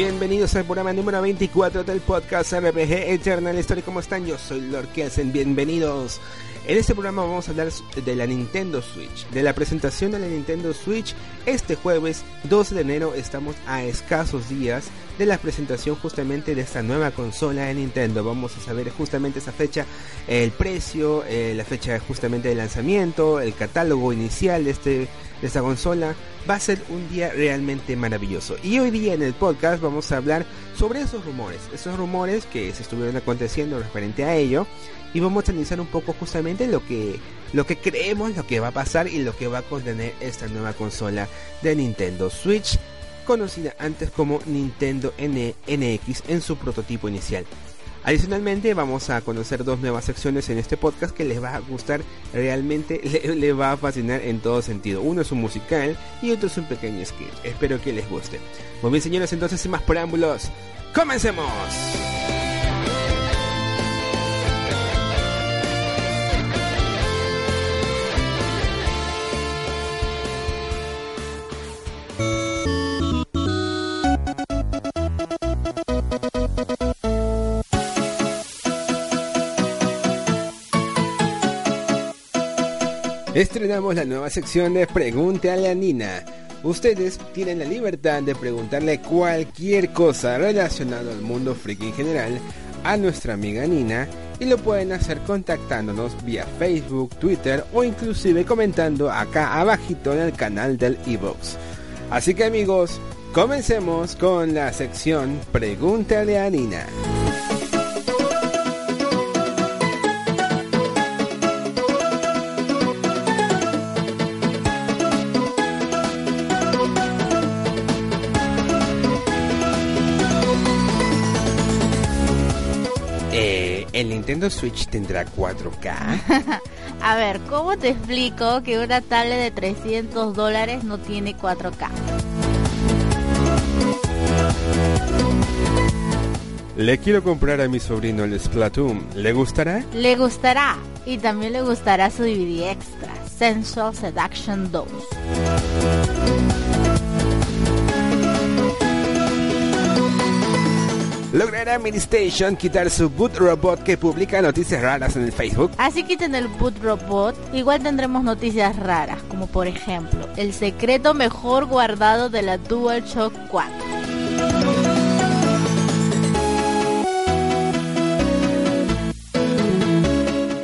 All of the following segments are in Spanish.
Bienvenidos al programa número 24 del podcast RPG Eternal Story. ¿Cómo están? Yo soy Lord Kelsen. Bienvenidos. En este programa vamos a hablar de la Nintendo Switch, de la presentación de la Nintendo Switch. Este jueves 12 de enero estamos a escasos días de la presentación justamente de esta nueva consola de Nintendo. Vamos a saber justamente esa fecha, el precio, eh, la fecha justamente de lanzamiento, el catálogo inicial de, este, de esta consola. Va a ser un día realmente maravilloso. Y hoy día en el podcast vamos a hablar sobre esos rumores, esos rumores que se estuvieron aconteciendo referente a ello y vamos a analizar un poco justamente lo que lo que creemos, lo que va a pasar y lo que va a contener esta nueva consola de Nintendo Switch, conocida antes como Nintendo NX en su prototipo inicial. Adicionalmente vamos a conocer dos nuevas secciones en este podcast que les va a gustar realmente, le, va a fascinar en todo sentido. Uno es un musical y otro es un pequeño sketch. Espero que les guste. Muy bien señores, entonces sin más preámbulos, comencemos. Estrenamos la nueva sección de Pregunte a la Nina. Ustedes tienen la libertad de preguntarle cualquier cosa relacionada al mundo freak en general a nuestra amiga Nina y lo pueden hacer contactándonos vía Facebook, Twitter o inclusive comentando acá abajito en el canal del Evox. Así que amigos, comencemos con la sección Pregúntale a Nina. Nintendo Switch tendrá 4K? A ver, ¿cómo te explico que una tablet de 300 dólares no tiene 4K? Le quiero comprar a mi sobrino el Splatoon. ¿Le gustará? Le gustará. Y también le gustará su DVD extra, Sensual Seduction 2. ¿Logrará Station quitar su boot robot que publica noticias raras en el Facebook? Así quiten el boot robot, igual tendremos noticias raras, como por ejemplo, el secreto mejor guardado de la DualShock 4.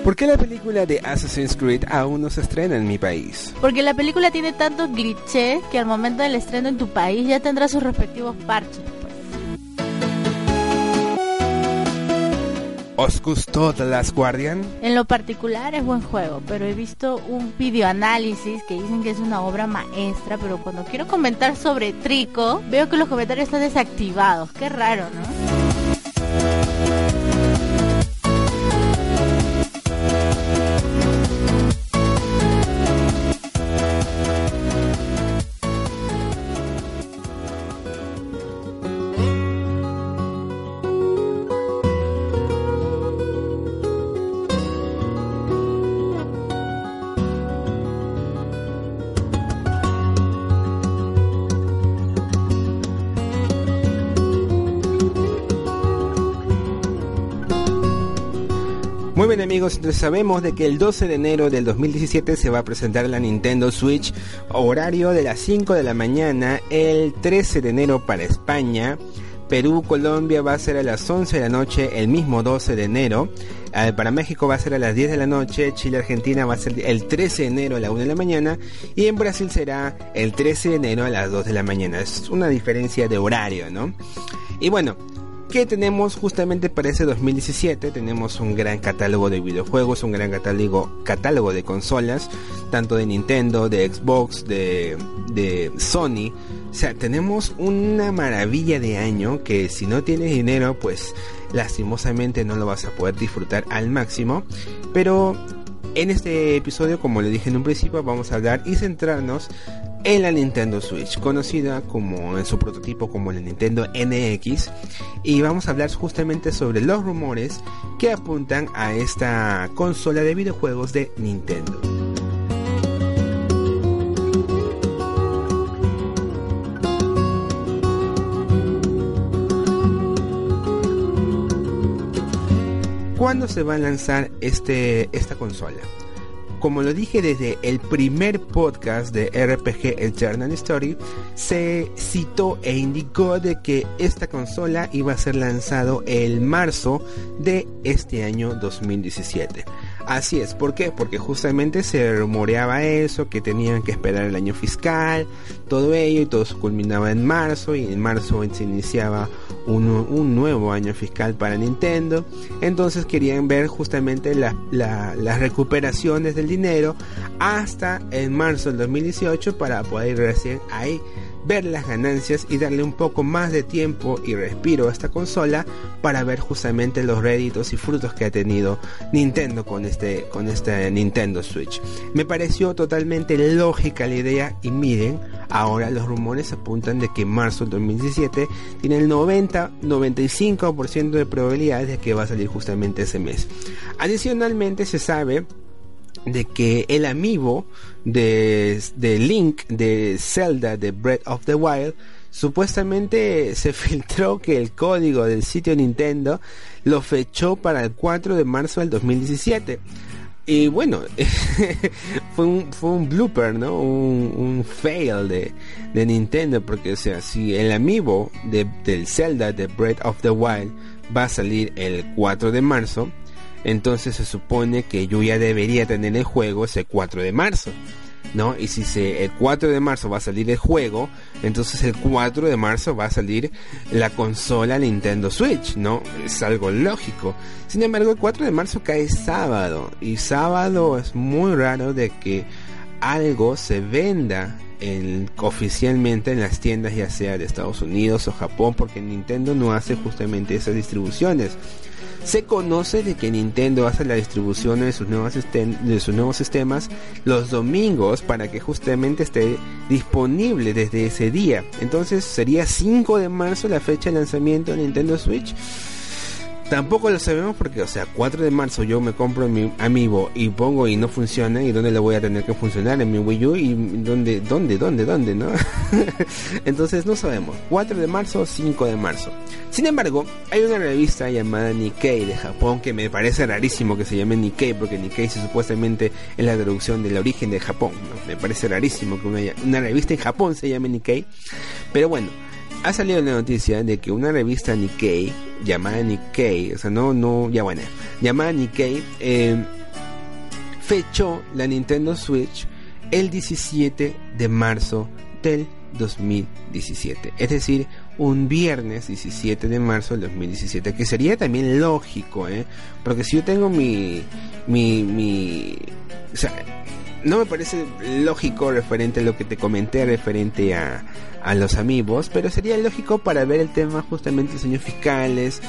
¿Por qué la película de Assassin's Creed aún no se estrena en mi país? Porque la película tiene tantos glitches que al momento del estreno en tu país ya tendrá sus respectivos parches. ¿Os gustó The Last Guardian? En lo particular es buen juego, pero he visto un videoanálisis que dicen que es una obra maestra, pero cuando quiero comentar sobre Trico, veo que los comentarios están desactivados. Qué raro, ¿no? Muy bien amigos, entonces sabemos de que el 12 de enero del 2017 se va a presentar la Nintendo Switch, horario de las 5 de la mañana, el 13 de enero para España, Perú, Colombia va a ser a las 11 de la noche el mismo 12 de enero, eh, para México va a ser a las 10 de la noche, Chile, Argentina va a ser el 13 de enero a la 1 de la mañana y en Brasil será el 13 de enero a las 2 de la mañana. Es una diferencia de horario, ¿no? Y bueno, que tenemos justamente para ese 2017. Tenemos un gran catálogo de videojuegos, un gran catálogo, catálogo de consolas, tanto de Nintendo, de Xbox, de, de Sony. O sea, tenemos una maravilla de año que si no tienes dinero, pues lastimosamente no lo vas a poder disfrutar al máximo. Pero en este episodio, como le dije en un principio, vamos a hablar y centrarnos en la Nintendo Switch, conocida como en su prototipo como la Nintendo NX, y vamos a hablar justamente sobre los rumores que apuntan a esta consola de videojuegos de Nintendo. ¿Cuándo se va a lanzar este, esta consola? Como lo dije desde el primer podcast de RPG Eternal Story, se citó e indicó de que esta consola iba a ser lanzado el marzo de este año 2017. Así es, ¿por qué? Porque justamente se rumoreaba eso, que tenían que esperar el año fiscal, todo ello, y todo se culminaba en marzo, y en marzo se iniciaba un, nuevo año fiscal para Nintendo. Entonces querían ver justamente las recuperaciones del dinero hasta en marzo del 2018 para poder recién ahí ver las ganancias y darle un poco más de tiempo y respiro a esta consola para ver justamente los réditos y frutos que ha tenido Nintendo con este con este Nintendo Switch. Me pareció totalmente lógica la idea y miren, ahora los rumores apuntan de que marzo del 2017 tiene el 90-95% de probabilidades de que va a salir justamente ese mes. Adicionalmente se sabe de que el amigo de, Link de Zelda de Breath of the Wild supuestamente se filtró que el código del sitio Nintendo lo fechó para el 4 de marzo del 2017. Y bueno, fue, un, fue un blooper, ¿no? Un, fail de, de, Nintendo, porque o sea, si el amigo de, del Zelda de Breath of the Wild va a salir el 4 de marzo, entonces se supone que yo ya debería tener el juego ese 4 de marzo. ¿No? Y si el 4 de marzo va a salir el juego, entonces el 4 de marzo va a salir la consola Nintendo Switch, ¿no? Es algo lógico. Sin embargo, el 4 de marzo cae sábado, y sábado es muy raro de que algo se venda oficialmente en las tiendas ya sea de Estados Unidos o Japón porque Nintendo no hace justamente esas distribuciones se conoce de que Nintendo hace la distribución de sus, nuevos sistemas los domingos para que justamente esté disponible desde ese día. Entonces sería 5 de marzo la fecha de lanzamiento de Nintendo Switch. Tampoco lo sabemos porque, o sea, 4 de marzo yo me compro mi amiibo y pongo y no funciona y dónde le voy a tener que funcionar en mi Wii U y dónde, dónde, dónde, dónde, ¿no? Entonces no sabemos. 4 de marzo, 5 de marzo. Sin embargo, hay una revista llamada Nikkei de Japón que me parece rarísimo que se llame Nikkei porque Nikkei supuestamente es la traducción del origen de Japón. Me parece rarísimo que una, una revista en Japón se llame Nikkei. Pero bueno, ha salido la noticia de que una revista Nikkei, llamada Nikkei, o sea, no, no, ya bueno, llamada Nikkei, eh, fechó la Nintendo Switch el 17 de marzo del 2017. Es decir, un viernes 17 de marzo del 2017, que sería también lógico, ¿eh? Porque si yo tengo mi, mi, mi, o sea, no me parece lógico referente a lo que te comenté referente a, a los amigos, pero sería lógico para ver el tema justamente de años fiscales,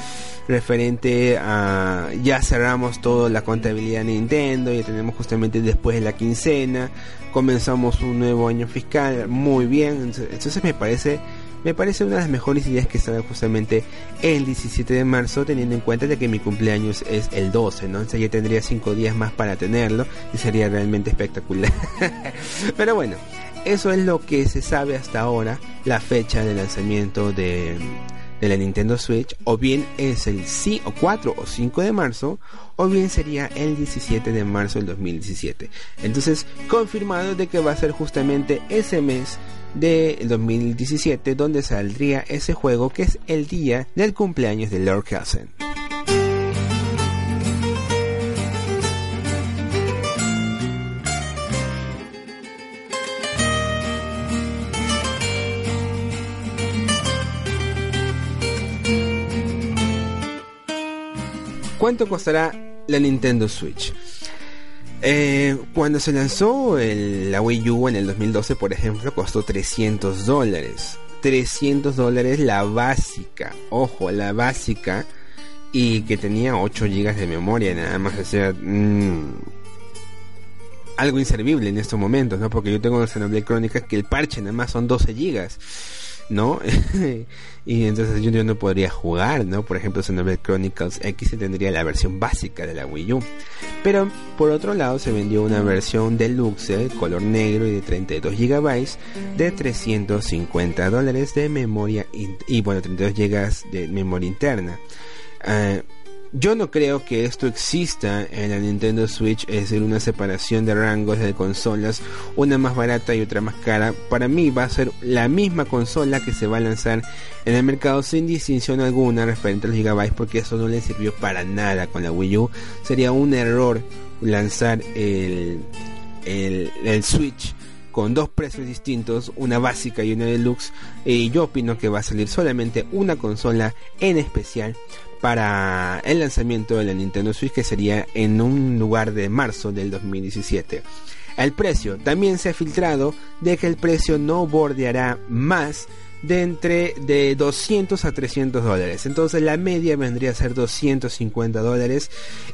referente a ya cerramos toda la contabilidad de Nintendo, y tenemos justamente después de la quincena, comenzamos un nuevo año fiscal, muy bien, entonces me parece me parece una de las mejores ideas que sale justamente el 17 de marzo, teniendo en cuenta de que mi cumpleaños es el 12, ¿no? Entonces ya tendría 5 días más para tenerlo y sería realmente espectacular. Pero bueno, eso es lo que se sabe hasta ahora, la fecha de lanzamiento de, de la Nintendo Switch, o bien es el sí o 4 o 5 de marzo, o bien sería el 17 de marzo del 2017. Entonces, confirmado de que va a ser justamente ese mes de 2017 donde saldría ese juego que es el día del cumpleaños de Lord Kelsen. ¿Cuánto costará la Nintendo Switch? Eh, cuando se lanzó la Wii U en el 2012, por ejemplo, costó 300 dólares. 300 dólares la básica, ojo, la básica, y que tenía 8 GB de memoria, nada más, o sea, mm, algo inservible en estos momentos, ¿no? Porque yo tengo en Xenoblade Chronicles que el parche nada más son 12 GB. ¿No? y entonces yo, no podría jugar, ¿no? Por ejemplo, Xenoblade Chronicles X tendría la versión básica de la Wii U. Pero por otro lado se vendió una versión deluxe, color negro y de 32 GB de 350 dólares de memoria y, bueno, 32 GB de memoria interna. Eh, Yo no creo que esto exista en la Nintendo Switch, es decir, una separación de rangos de consolas, una más barata y otra más cara. Para mí va a ser la misma consola que se va a lanzar en el mercado sin distinción alguna referente a los gigabytes porque eso no le sirvió para nada con la Wii U. Sería un error lanzar el, el, el Switch con dos precios distintos, una básica y una deluxe. Y yo opino que va a salir solamente una consola en especial para el lanzamiento de la Nintendo Switch que sería en un lugar de marzo del 2017. El precio también se ha filtrado de que el precio no bordeará más de entre de 200 a 300 dólares. Entonces la media vendría a ser 250 dólares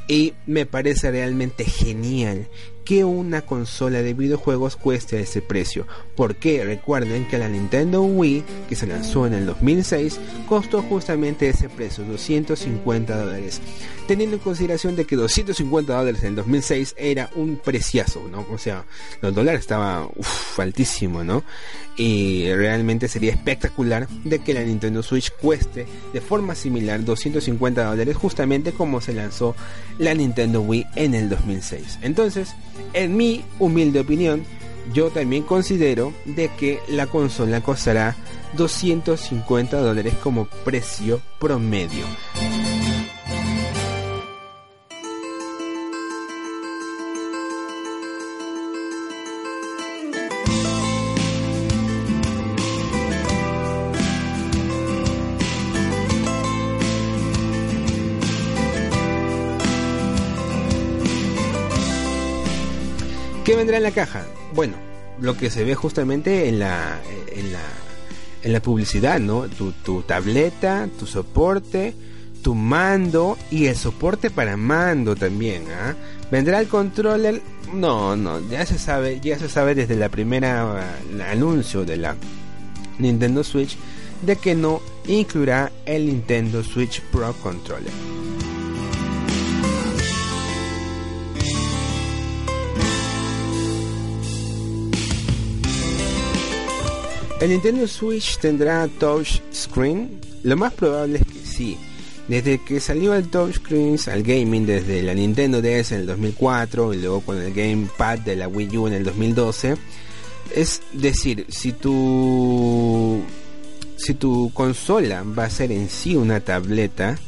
y me parece realmente genial que una consola de videojuegos cueste ese precio. Porque recuerden que la Nintendo Wii, que se lanzó en el 2006, costó justamente ese precio, 250 dólares. Teniendo en consideración de que 250 dólares en el 2006 era un preciazo, ¿no? O sea, los dólares estaban altísimo, ¿no? Y realmente sería espectacular de que la Nintendo Switch cueste de forma similar 250 dólares justamente como se lanzó la Nintendo Wii en el 2006. Entonces, en mi humilde opinión, yo también considero de que la consola costará 250 dólares como precio promedio. ¿Qué vendrá en la caja? Bueno, lo que se ve justamente en la, en la, en la publicidad, ¿no? Tu, tu tableta, tu soporte, tu mando y el soporte para mando también, ¿ah? ¿Vendrá el controller? No, no, ya se sabe, ya se sabe desde la primera anuncio de la Nintendo Switch de que no incluirá el Nintendo Switch Pro Controller. ¿El Nintendo Switch tendrá touch screen? Lo más probable es que sí. Desde que salió el touchscreen al gaming desde la Nintendo DS en el 2004 y luego con el gamepad de la Wii U en el 2012, es decir, si tu si tu consola va a ser en sí una tableta,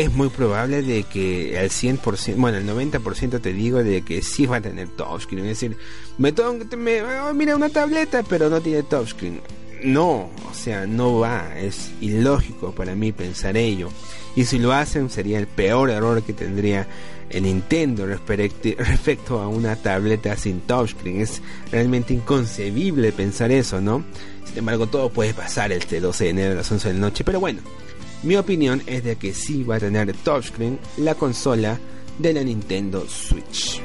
es muy probable de que al 100%, bueno, el 90% te digo de que sí va a tener touchscreen. Es decir, me, me oh, mira una tableta, pero no tiene touchscreen. No, o sea, no va. Es ilógico para mí pensar ello. Y si lo hacen, sería el peor error que tendría el Nintendo respecto a una tableta sin touchscreen. Es realmente inconcebible pensar eso, ¿no? Sin embargo, todo puede pasar este 12 de enero a las 11 de la noche. Pero bueno, mi opinión es de que sí va a tener touchscreen la consola de la Nintendo Switch.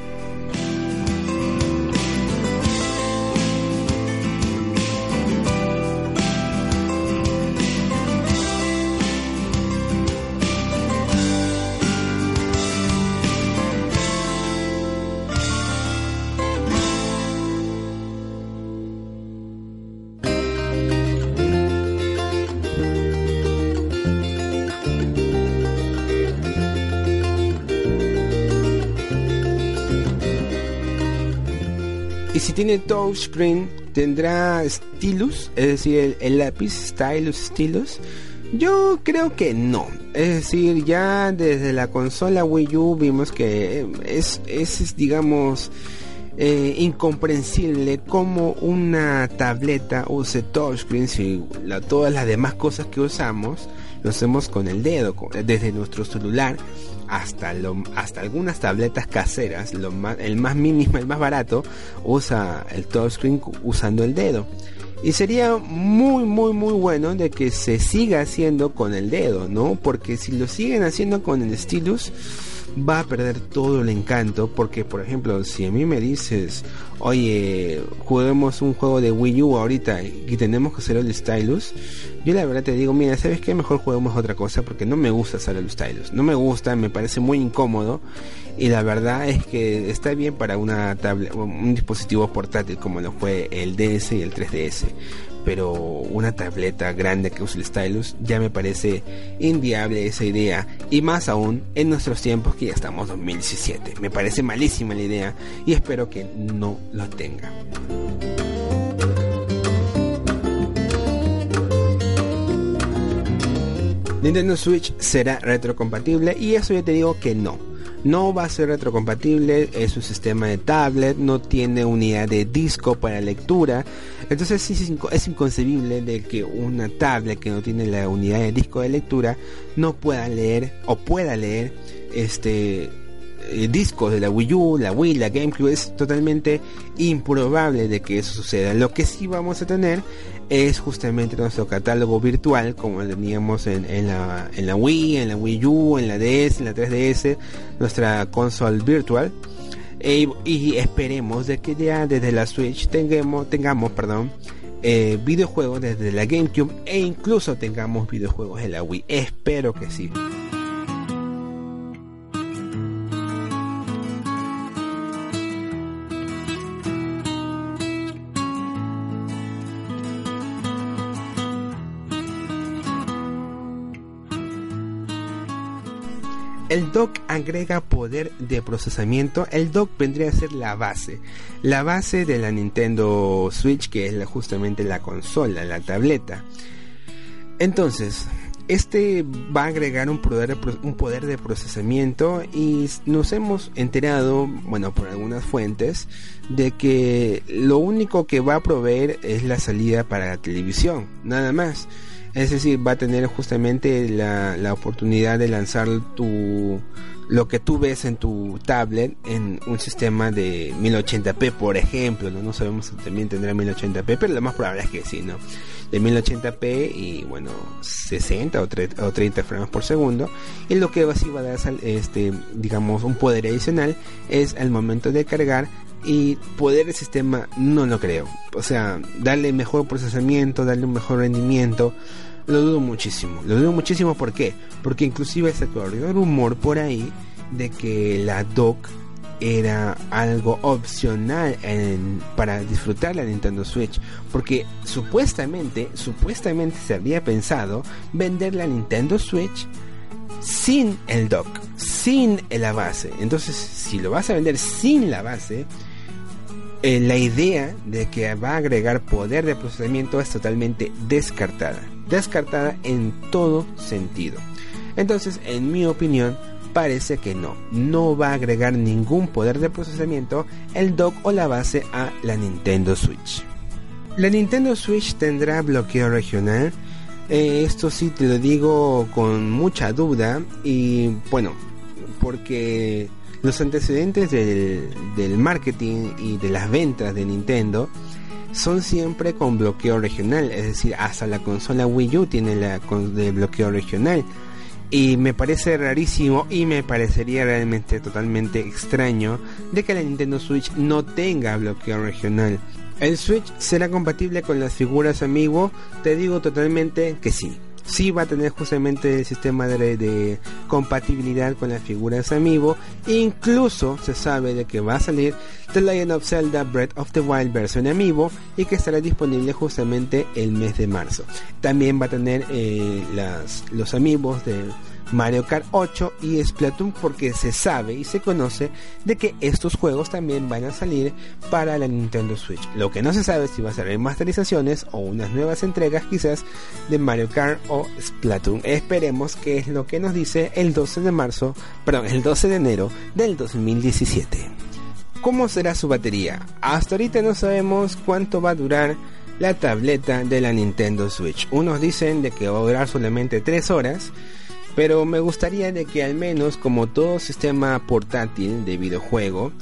Si tiene touchscreen, tendrá stylus, es decir, el, lápiz stylus stylus. Yo creo que no. Es decir, ya desde la consola Wii U vimos que es, es digamos, eh, incomprensible cómo una tableta use touchscreen si todas las demás cosas que usamos lo hacemos con el dedo, desde nuestro celular hasta, hasta algunas tabletas caseras, lo más, el más mínimo, el más barato, usa el touchscreen usando el dedo. Y sería muy, muy, muy bueno de que se siga haciendo con el dedo, ¿no? Porque si lo siguen haciendo con el stylus, va a perder todo el encanto. Porque, por ejemplo, si a mí me dices, oye, juguemos un juego de Wii U ahorita y tenemos que hacer el stylus, yo la verdad te digo, mira, ¿sabes qué? Mejor juguemos otra cosa porque no me gusta hacer el stylus. No me gusta, me parece muy incómodo. Y la verdad es que está bien para una tablet, un dispositivo portátil como lo fue el DS y el 3DS pero una tableta grande que use el stylus ya me parece inviable esa idea y más aún en nuestros tiempos que ya estamos 2017 me parece malísima la idea y espero que no lo tenga. Nintendo Switch será retrocompatible y eso ya te digo que no no va a ser retrocompatible, es un sistema de tablet, no tiene unidad de disco para lectura. Entonces es inconcebible de que una tablet que no tiene la unidad de disco de lectura no pueda leer o pueda leer este eh, discos de la Wii U, la Wii, la GameCube, es totalmente improbable de que eso suceda. Lo que sí vamos a tener es justamente nuestro catálogo virtual, como teníamos en, la, en la Wii, en la Wii U, en la DS, en la 3DS, nuestra console virtual. E, y esperemos de que ya desde la Switch tengamos, tengamos perdón, eh, videojuegos desde la GameCube e incluso tengamos videojuegos en la Wii. Espero que sí. Agrega poder de procesamiento. El dock vendría a ser la base. La base de la Nintendo Switch, que es justamente la consola, la tableta. Entonces, este va a agregar un un poder de procesamiento y nos hemos enterado, bueno, por algunas fuentes, de que lo único que va a proveer es la salida para la televisión, nada más. Es decir, va a tener justamente la, la oportunidad de lanzar tu lo que tú ves en tu tablet en un sistema de 1080p, por ejemplo, no, no sabemos si también tendrá 1080p, pero lo más probable es que sí, ¿no? De 1080p y bueno, 60 o, 30 frames por segundo. Y lo que así va a dar, este, digamos, un poder adicional es al momento de cargar y poder el sistema no lo creo. O sea, darle mejor procesamiento, darle un mejor rendimiento, lo dudo muchísimo. Lo dudo muchísimo ¿por qué? Porque inclusive se corrió el rumor por ahí de que la dock era algo opcional para disfrutar la Nintendo Switch porque supuestamente supuestamente se había pensado vender la Nintendo Switch sin el dock sin la base entonces si lo vas a vender sin la base eh, la idea de que va a agregar poder de procesamiento es totalmente descartada. Descartada en todo sentido. Entonces, en mi opinión, parece que no. No va a agregar ningún poder de procesamiento el dock o la base a la Nintendo Switch. La Nintendo Switch tendrá bloqueo regional. Eh, esto sí te lo digo con mucha duda y bueno, porque los antecedentes del, marketing y de las ventas de Nintendo son siempre con bloqueo regional, es decir, hasta la consola Wii U tiene la de bloqueo regional. Y me parece rarísimo y me parecería realmente totalmente extraño de que la Nintendo Switch no tenga bloqueo regional. ¿El Switch será compatible con las figuras Amiibo? Te digo totalmente que sí sí va a tener justamente el sistema de, compatibilidad con las figuras Amiibo. Incluso se sabe de que va a salir The Legend of Zelda Breath of the Wild versión Amiibo y que estará disponible justamente el mes de marzo. También va a tener eh, las, los Amiibos de Mario Kart 8 y Splatoon porque se sabe y se conoce de que estos juegos también van a salir para la Nintendo Switch. Lo que no se sabe es si va a ser remasterizaciones o unas nuevas entregas quizás de Mario Kart o Splatoon. Esperemos que es lo que nos dice el 12 de marzo, perdón, el 12 de enero del 2017. ¿Cómo será su batería? Hasta ahorita no sabemos cuánto va a durar la tableta de la Nintendo Switch. Unos dicen de que va a durar solamente 3 horas pero me gustaría de que al menos como todo sistema portátil de videojuego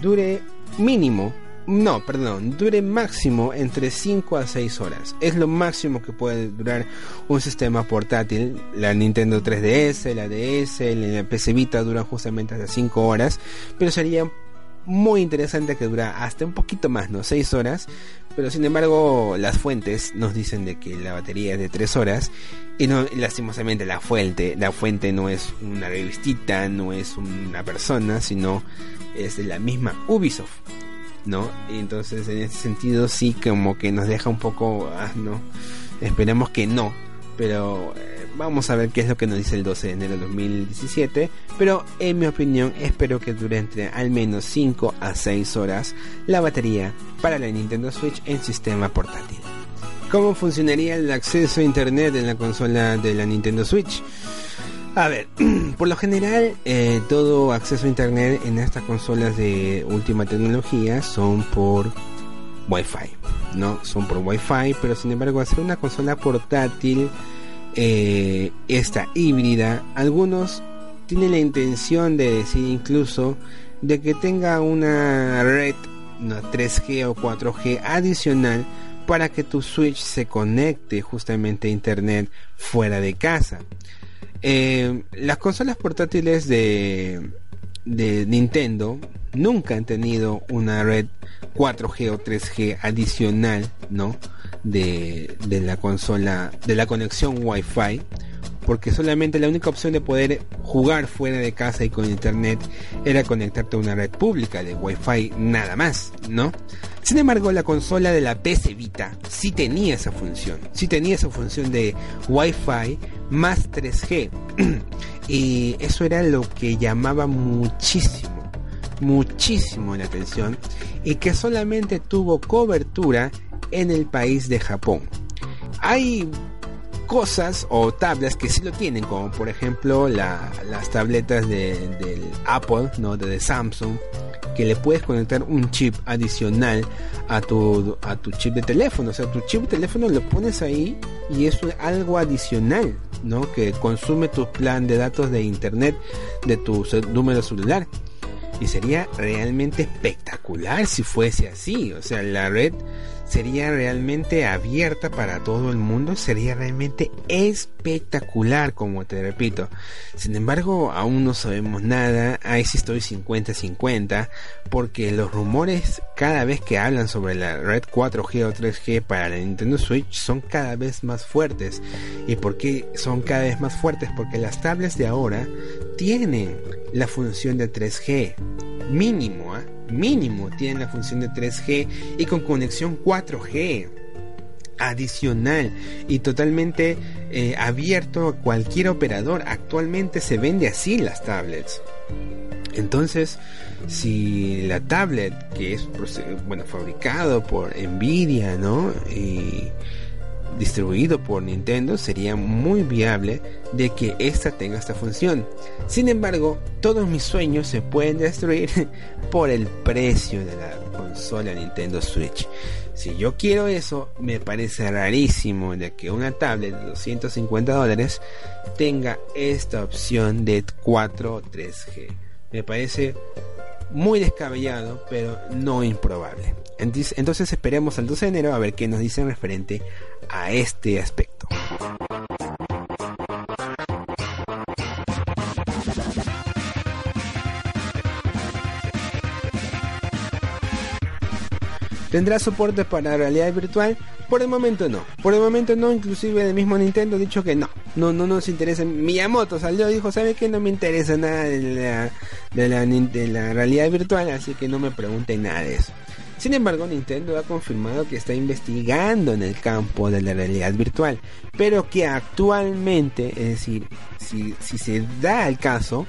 dure mínimo, no, perdón, dure máximo entre 5 a 6 horas. Es lo máximo que puede durar un sistema portátil. La Nintendo 3DS, la DS, la PC Vita duran justamente hasta 5 horas, pero sería muy interesante que dura hasta un poquito más, ¿no? 6 horas. Pero sin embargo, las fuentes nos dicen de que la batería es de 3 horas. Y no, lastimosamente la fuente, la fuente no es una revistita, no es una persona, sino es de la misma Ubisoft. ¿no? Y entonces en ese sentido sí como que nos deja un poco, ah, no, esperemos que no, pero eh, vamos a ver qué es lo que nos dice el 12 de enero de 2017, pero en mi opinión espero que dure entre al menos 5 a 6 horas la batería para la Nintendo Switch en sistema portátil. ¿Cómo funcionaría el acceso a internet en la consola de la Nintendo Switch? A ver, por lo general, eh, todo acceso a internet en estas consolas de última tecnología son por Wi-Fi, ¿no? Son por Wi-Fi, pero sin embargo, hacer una consola portátil, eh, esta híbrida, algunos tienen la intención de decir incluso de que tenga una red, una 3G o 4G adicional para que tu Switch se conecte justamente a internet fuera de casa. Eh, las consolas portátiles de, de Nintendo nunca han tenido una red 4G o 3G adicional, ¿no? De, la consola, de la conexión Wi-Fi porque solamente la única opción de poder jugar fuera de casa y con internet era conectarte a una red pública de Wi-Fi nada más, ¿no? Sin embargo, la consola de la PC Vita sí tenía esa función, sí tenía esa función de Wi-Fi más 3G. y eso era lo que llamaba muchísimo, muchísimo la atención y que solamente tuvo cobertura en el país de Japón. Hay cosas o tablas que sí lo tienen, como por ejemplo las tabletas de, Apple, ¿no? de, Samsung, que le puedes conectar un chip adicional a tu, a tu chip de teléfono. O sea, tu chip de teléfono lo pones ahí y es algo adicional, ¿no? Que consume tu plan de datos de internet de tu número celular. Y sería realmente espectacular si fuese así. O sea, la red sería realmente abierta para todo el mundo, sería realmente espectacular, como te repito. Sin embargo, aún no sabemos nada, ahí sí estoy 50-50, porque los rumores cada vez que hablan sobre la red 4G o 3G para la Nintendo Switch son cada vez más fuertes. ¿Y por qué son cada vez más fuertes? Porque las tablets de ahora tienen la función de 3G mínimo, ¿eh? Mínimo tienen la función de 3G y con conexión 4G adicional y totalmente eh, abierto a cualquier operador. Actualmente se vende así las tablets. Entonces, si la tablet que es bueno fabricado por Nvidia, ¿no? Y distribuido por Nintendo sería muy viable de que esta tenga esta función. Sin embargo, todos mis sueños se pueden destruir por el precio de la consola Nintendo Switch. Si yo quiero eso, me parece rarísimo de que una tablet de 250 dólares tenga esta opción de 4 3G. Me parece muy descabellado, pero no improbable. Entonces esperemos al 12 de enero a ver qué nos dicen referente a este aspecto. ¿Tendrá soporte para realidad virtual? Por el momento no. Por el momento no, inclusive el mismo Nintendo ha dicho que no. No, no nos interesa. Miyamoto salió y dijo, ¿sabe que No me interesa nada de la, de la realidad virtual, así que no me pregunten nada de eso. Sin embargo, Nintendo ha confirmado que está investigando en el campo de la realidad virtual, pero que actualmente, es decir, si, se da el caso,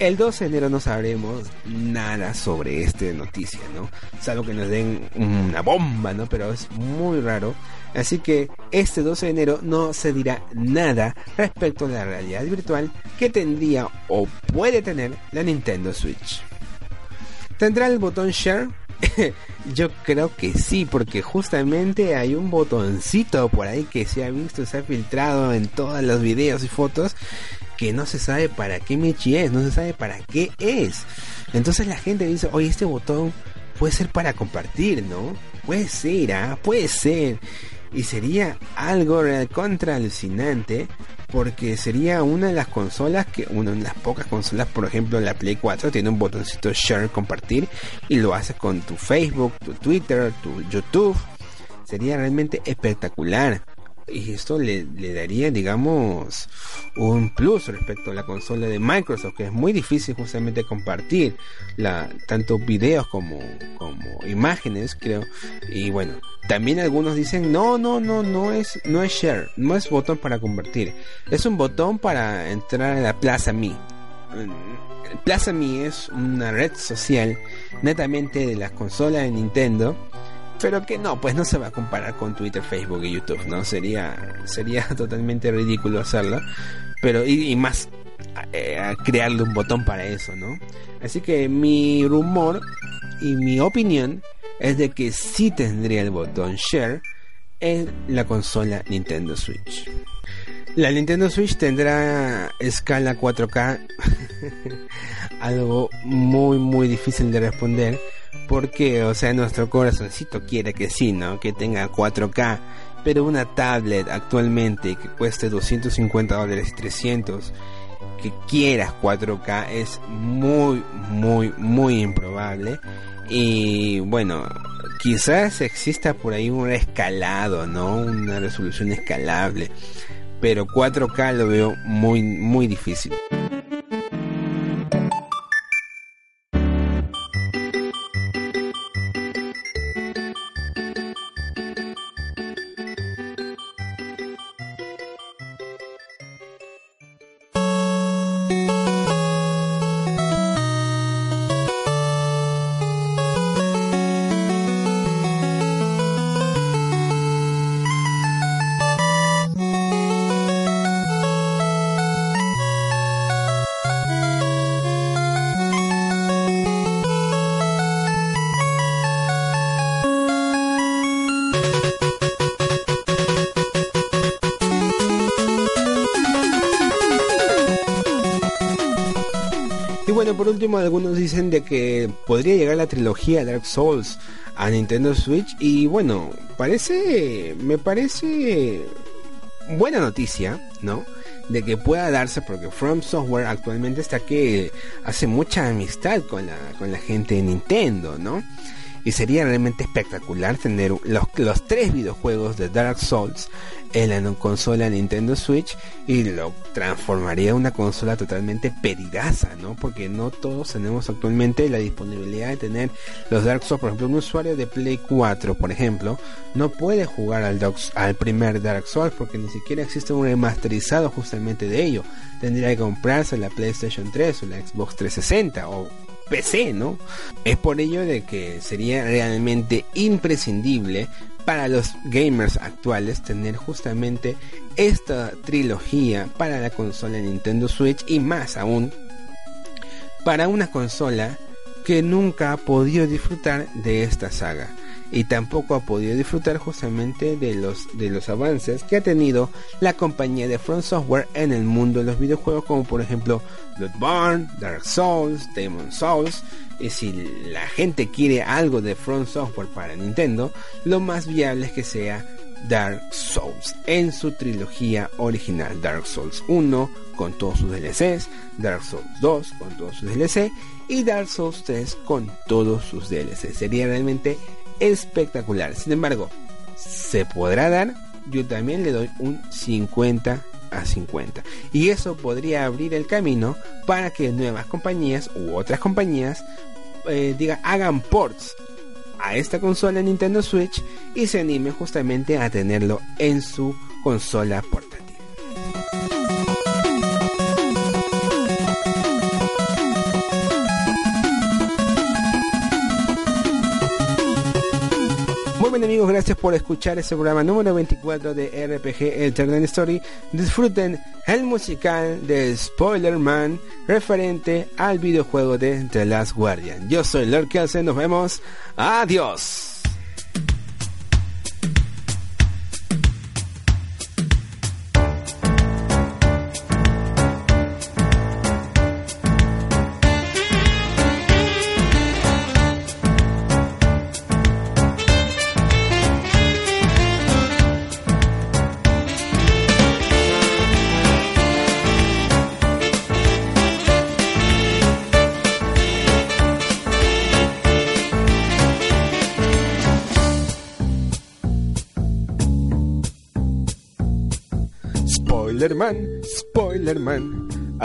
el 12 de enero no sabremos nada sobre esta noticia, ¿no? Salvo que nos den una bomba, ¿no? Pero es muy raro. Así que este 12 de enero no se dirá nada respecto a la realidad virtual que tendría o puede tener la Nintendo Switch. ¿Tendrá el botón Share? Yo creo que sí, porque justamente hay un botoncito por ahí que se ha visto, se ha filtrado en todos los videos y fotos que no se sabe para qué Michi es, no se sabe para qué es. Entonces la gente dice, oye, este botón puede ser para compartir, ¿no? Puede ser, ¿ah? Puede ser. Y sería algo contra alucinante porque sería una de las consolas que una de las pocas consolas, por ejemplo, la Play 4 tiene un botoncito share compartir y lo haces con tu Facebook, tu Twitter, tu YouTube. Sería realmente espectacular. Y esto le, daría, digamos, un plus respecto a la consola de Microsoft, que es muy difícil justamente compartir la, tanto videos como, como imágenes, creo. Y bueno, también algunos dicen, no, no, no, no es, no es share, no es botón para convertir, es un botón para entrar a la Plaza. Mm, Plaza Me es una red social netamente de las consolas de Nintendo, pero que no, pues no se va a comparar con Twitter, Facebook y YouTube, ¿no? Sería, sería totalmente ridículo hacerlo, pero y, más eh, crearle un botón para eso, ¿no? Así que mi rumor y mi opinión es de que sí tendría el botón Share en la consola Nintendo Switch. La Nintendo Switch tendrá escala 4K, algo muy muy difícil de responder, porque, o sea, nuestro corazoncito quiere que sí, ¿no? Que tenga 4K, pero una tablet actualmente que cueste 250 dólares y 300, que quieras 4K es muy, muy, muy improbable. Y bueno, quizás exista por ahí un escalado, ¿no? Una resolución escalable. Pero 4K lo veo muy, muy difícil. Algunos dicen de que podría llegar la trilogía Dark Souls a Nintendo Switch y bueno, parece, me parece buena noticia, ¿no? De que pueda darse porque From Software actualmente está que hace mucha amistad con la, con la gente de Nintendo, ¿no? Y sería realmente espectacular tener los, los tres videojuegos de Dark Souls en la consola Nintendo Switch y lo transformaría en una consola totalmente peridaza, ¿no? Porque no todos tenemos actualmente la disponibilidad de tener los Dark Souls. Por ejemplo, un usuario de Play 4, por ejemplo, no puede jugar al, al primer Dark Souls porque ni siquiera existe un remasterizado justamente de ello. Tendría que comprarse la PlayStation 3 o la Xbox 360 o PC, ¿no? Es por ello de que sería realmente imprescindible para los gamers actuales tener justamente esta trilogía para la consola Nintendo Switch y más aún para una consola que nunca ha podido disfrutar de esta saga y tampoco ha podido disfrutar justamente de los, de los avances que ha tenido la compañía de Front Software en el mundo de los videojuegos como por ejemplo Bloodborne, Dark Souls, Demon Souls y si la gente quiere algo de Front Software para Nintendo, lo más viable es que sea Dark Souls en su trilogía original Dark Souls 1 con todos sus DLCs, Dark Souls 2 con todos sus DLC y Dark Souls 3 con todos sus DLC. Sería realmente espectacular. Sin embargo, se podrá dar. Yo también le doy un 50 a 50. Y eso podría abrir el camino para que nuevas compañías u otras compañías eh, diga, hagan ports a esta consola Nintendo Switch y se anime justamente a tenerlo en su consola portátil. Gracias por escuchar este programa número 24 de RPG Eternal Story. Disfruten el musical de Spoiler Man referente al videojuego de The Last Guardian. Yo soy Lord Kelsen, nos vemos. Adiós.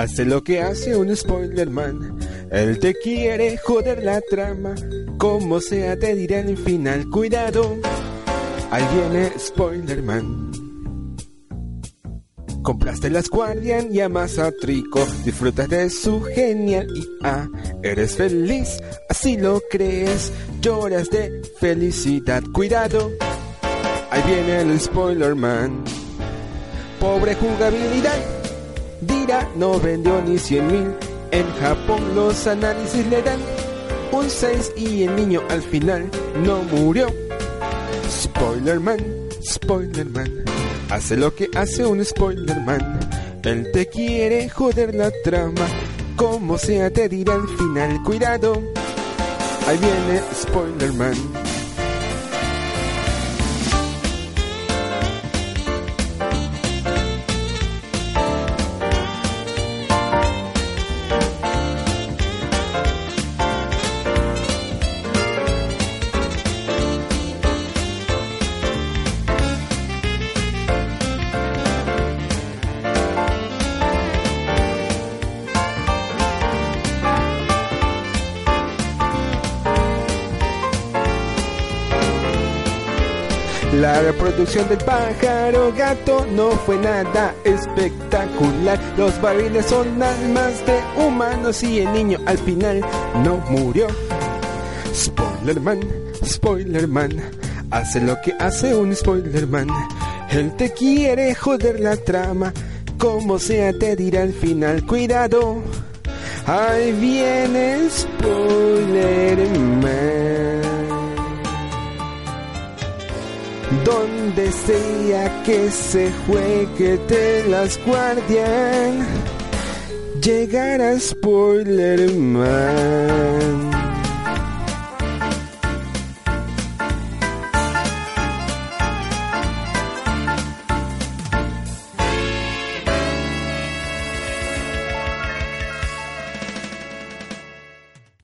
Hace lo que hace un Spoilerman. Él te quiere joder la trama Como sea te diré el final, cuidado. Ahí viene Spoilerman. Compraste las Guardian y amas a Trico, disfrutas de su genial IA, eres feliz, así lo crees, lloras de felicidad, cuidado, ahí viene el Spoilerman. Pobre jugabilidad, no vendió ni 100 mil, en Japón los análisis le dan un 6 y el niño al final no murió. Spoilerman, Spoilerman, hace lo que hace un Spoilerman. Él te quiere joder la trama, como sea te dirá al final, cuidado. Ahí viene Spoilerman. La reproducción del pájaro gato no fue nada espectacular. Los barriles son almas de humanos y el niño al final no murió. Spoilerman, Spoilerman, hace lo que hace un Spoilerman. Él te quiere joder la trama, como sea te dirá al final. Cuidado, ahí viene Spoilerman. Donde sea que se juegue de las guardian, llegará Spoiler Man.